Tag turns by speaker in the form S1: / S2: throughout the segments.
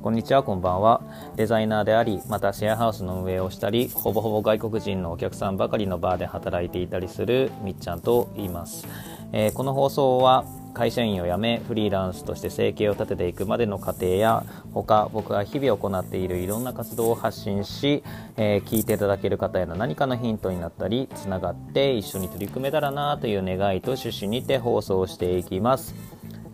S1: こんにちは、こんばんは。デザイナーであり、またシェアハウスの運営をしたり、ほぼほぼ外国人のお客さんばかりのバーで働いていたりするみっちゃんと言います。えー、この放送は会社員を辞めフリーランスとして生計を立てていくまでの過程や他僕が日々行っているいろんな活動を発信し、えー、聞いていただける方への何かのヒントになったりつながって一緒に取り組めたらなという願いと趣旨にて放送していきます。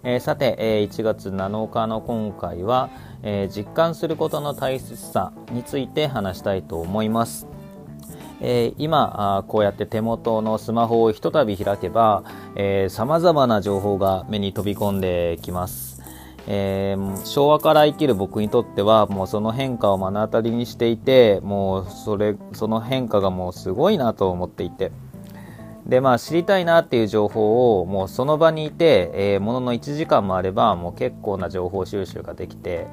S1: えー、さて、えー、1月7日の今回は、えー、実感することの大切さについて話したいと思います。え、今あこうやって手元のスマホをひとたび開けばさまざまな情報が目に飛び込んできます、えー、昭和から生きる僕にとってはもうその変化を目の当たりにしていてもうそれその変化がもうすごいなと思っていてでまあ知りたいなっていう情報をもうその場にいて、えー、ものの1時間もあればもう結構な情報収集ができて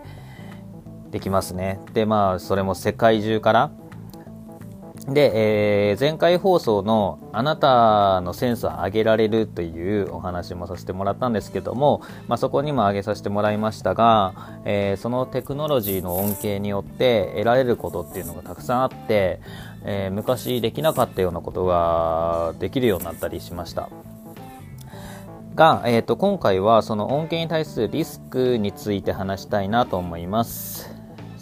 S1: できますね。でまあそれも世界中からで、えー、前回放送のあなたのセンスを上げられるというお話もさせてもらったんですけども、まあ、そこにも上げさせてもらいましたが、えー、そのテクノロジーの恩恵によって得られることっていうのがたくさんあって、えー、昔できなかったようなことができるようになったりしました。が、えーと今回はその恩恵に対するリスクについて話したいなと思います。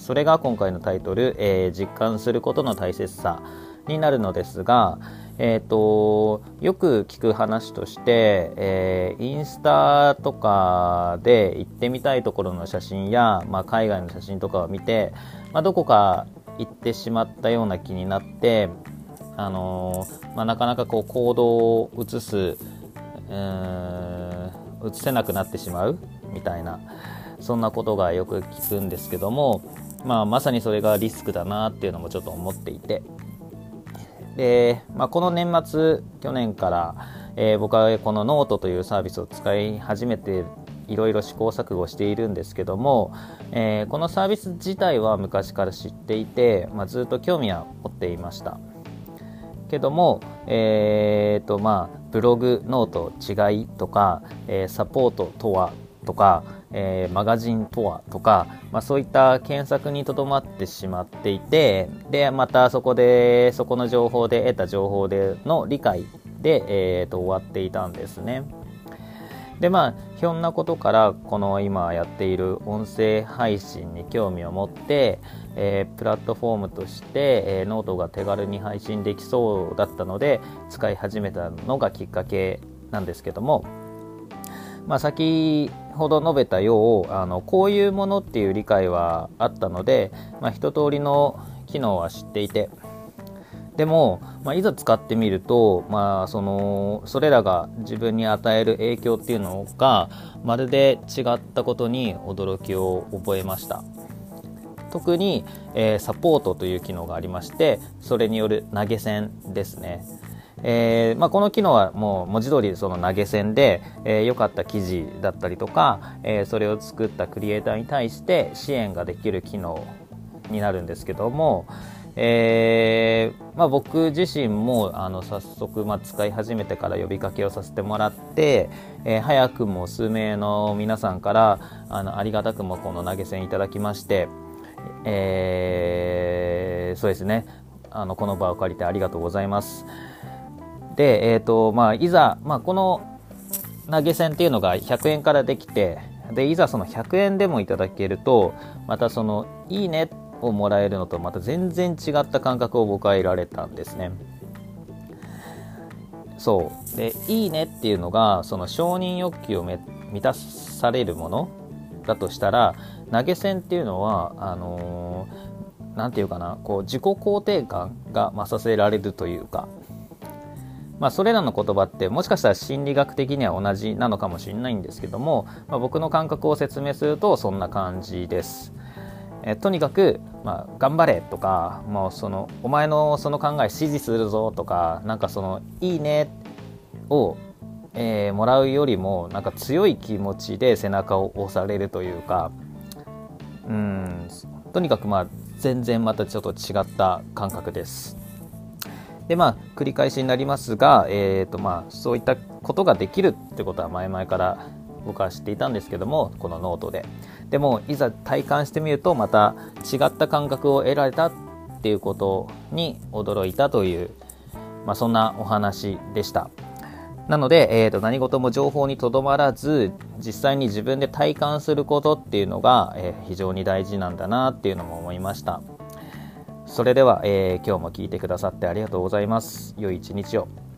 S1: それが今回のタイトル、えー、実感することの大切さになるのですが、えーと、よく聞く話として、えー、インスタとかで行ってみたいところの写真や、まあ、海外の写真とかを見て、まあ、どこか行ってしまったような気になって、あのー、まあ、なかなかこう行動を移す移せなくなってしまうみたいなそんなことがよく聞くんですけどもまあ、まさにそれがリスクだなっていうのもちょっと思っていて。で、まあ、この年末去年から、えー、僕はこのノートというサービスを使い始めていろいろ試行錯誤しているんですけども、えー、このサービス自体は昔から知っていて、まあ、ずっと興味は持っていました。けども、えーとまあ、ブログノート違いとか、えー、サポートとはとか、えー、マガジンとはとか、まあ、そういった検索にとどまってしまっていてでまたそこでそこの情報で得た情報での理解で、えー、と終わっていたんですね。でまあひょんなことからこの今やっている音声配信に興味を持って、えー、プラットフォームとして、えー、ノートが手軽に配信できそうだったので使い始めたのがきっかけなんですけどもまあ、先ほど述べたようあのこういうものっていう理解はあったので、まあ、一通りの機能は知っていてでも、まあ、いざ使ってみると、まあ、そのそれらが自分に与える影響っていうのがまるで違ったことに驚きを覚えました。特に、えー、サポートという機能がありましてそれによる投げ銭ですね。えーまあ、この機能はもう文字通りその投げ銭で良、えー、かった記事だったりとか、えー、それを作ったクリエイターに対して支援ができる機能になるんですけども、えーまあ、僕自身もあの早速、まあ、使い始めてから呼びかけをさせてもらって、えー、早くも数名の皆さんからあのありがたくもこの投げ銭いただきまして、えー、そうですねあのこの場を借りてありがとうございます。で、えーとまあ、いざ、まあ、この投げ銭っていうのが100円からできてでいざその100円でもいただけるとまたその「いいね」をもらえるのとまた全然違った感覚を僕は得られたんですね。そうで「いいね」っていうのがその承認欲求を満たされるものだとしたら投げ銭っていうのはあの、ー、て言うかなこう自己肯定感が増させられるというかまあ、それらの言葉ってもしかしたら心理学的には同じなのかもしれないんですけども、まあ、僕の感覚を説明するとそんな感じです。えとにかく、まあ、頑張れとかもうそのお前のその考え支持するぞとかなんかそのいいねを、えー、もらうよりもなんか強い気持ちで背中を押されるというかうんとにかくまあ全然またちょっと違った感覚です。でまあ繰り返しになりますが、えーとまあ、そういったことができるってことは前々から僕は知っていたんですけどもこのノートで。でもいざ体感してみるとまた違った感覚を得られたっていうことに驚いたという、まあ、そんなお話でした。なので、えーと、何事も情報にとどまらず実際に自分で体感することっていうのが、えー、非常に大事なんだなっていうのも思いました。それでは、えー、今日も聞いてくださってありがとうございます。良い一日を。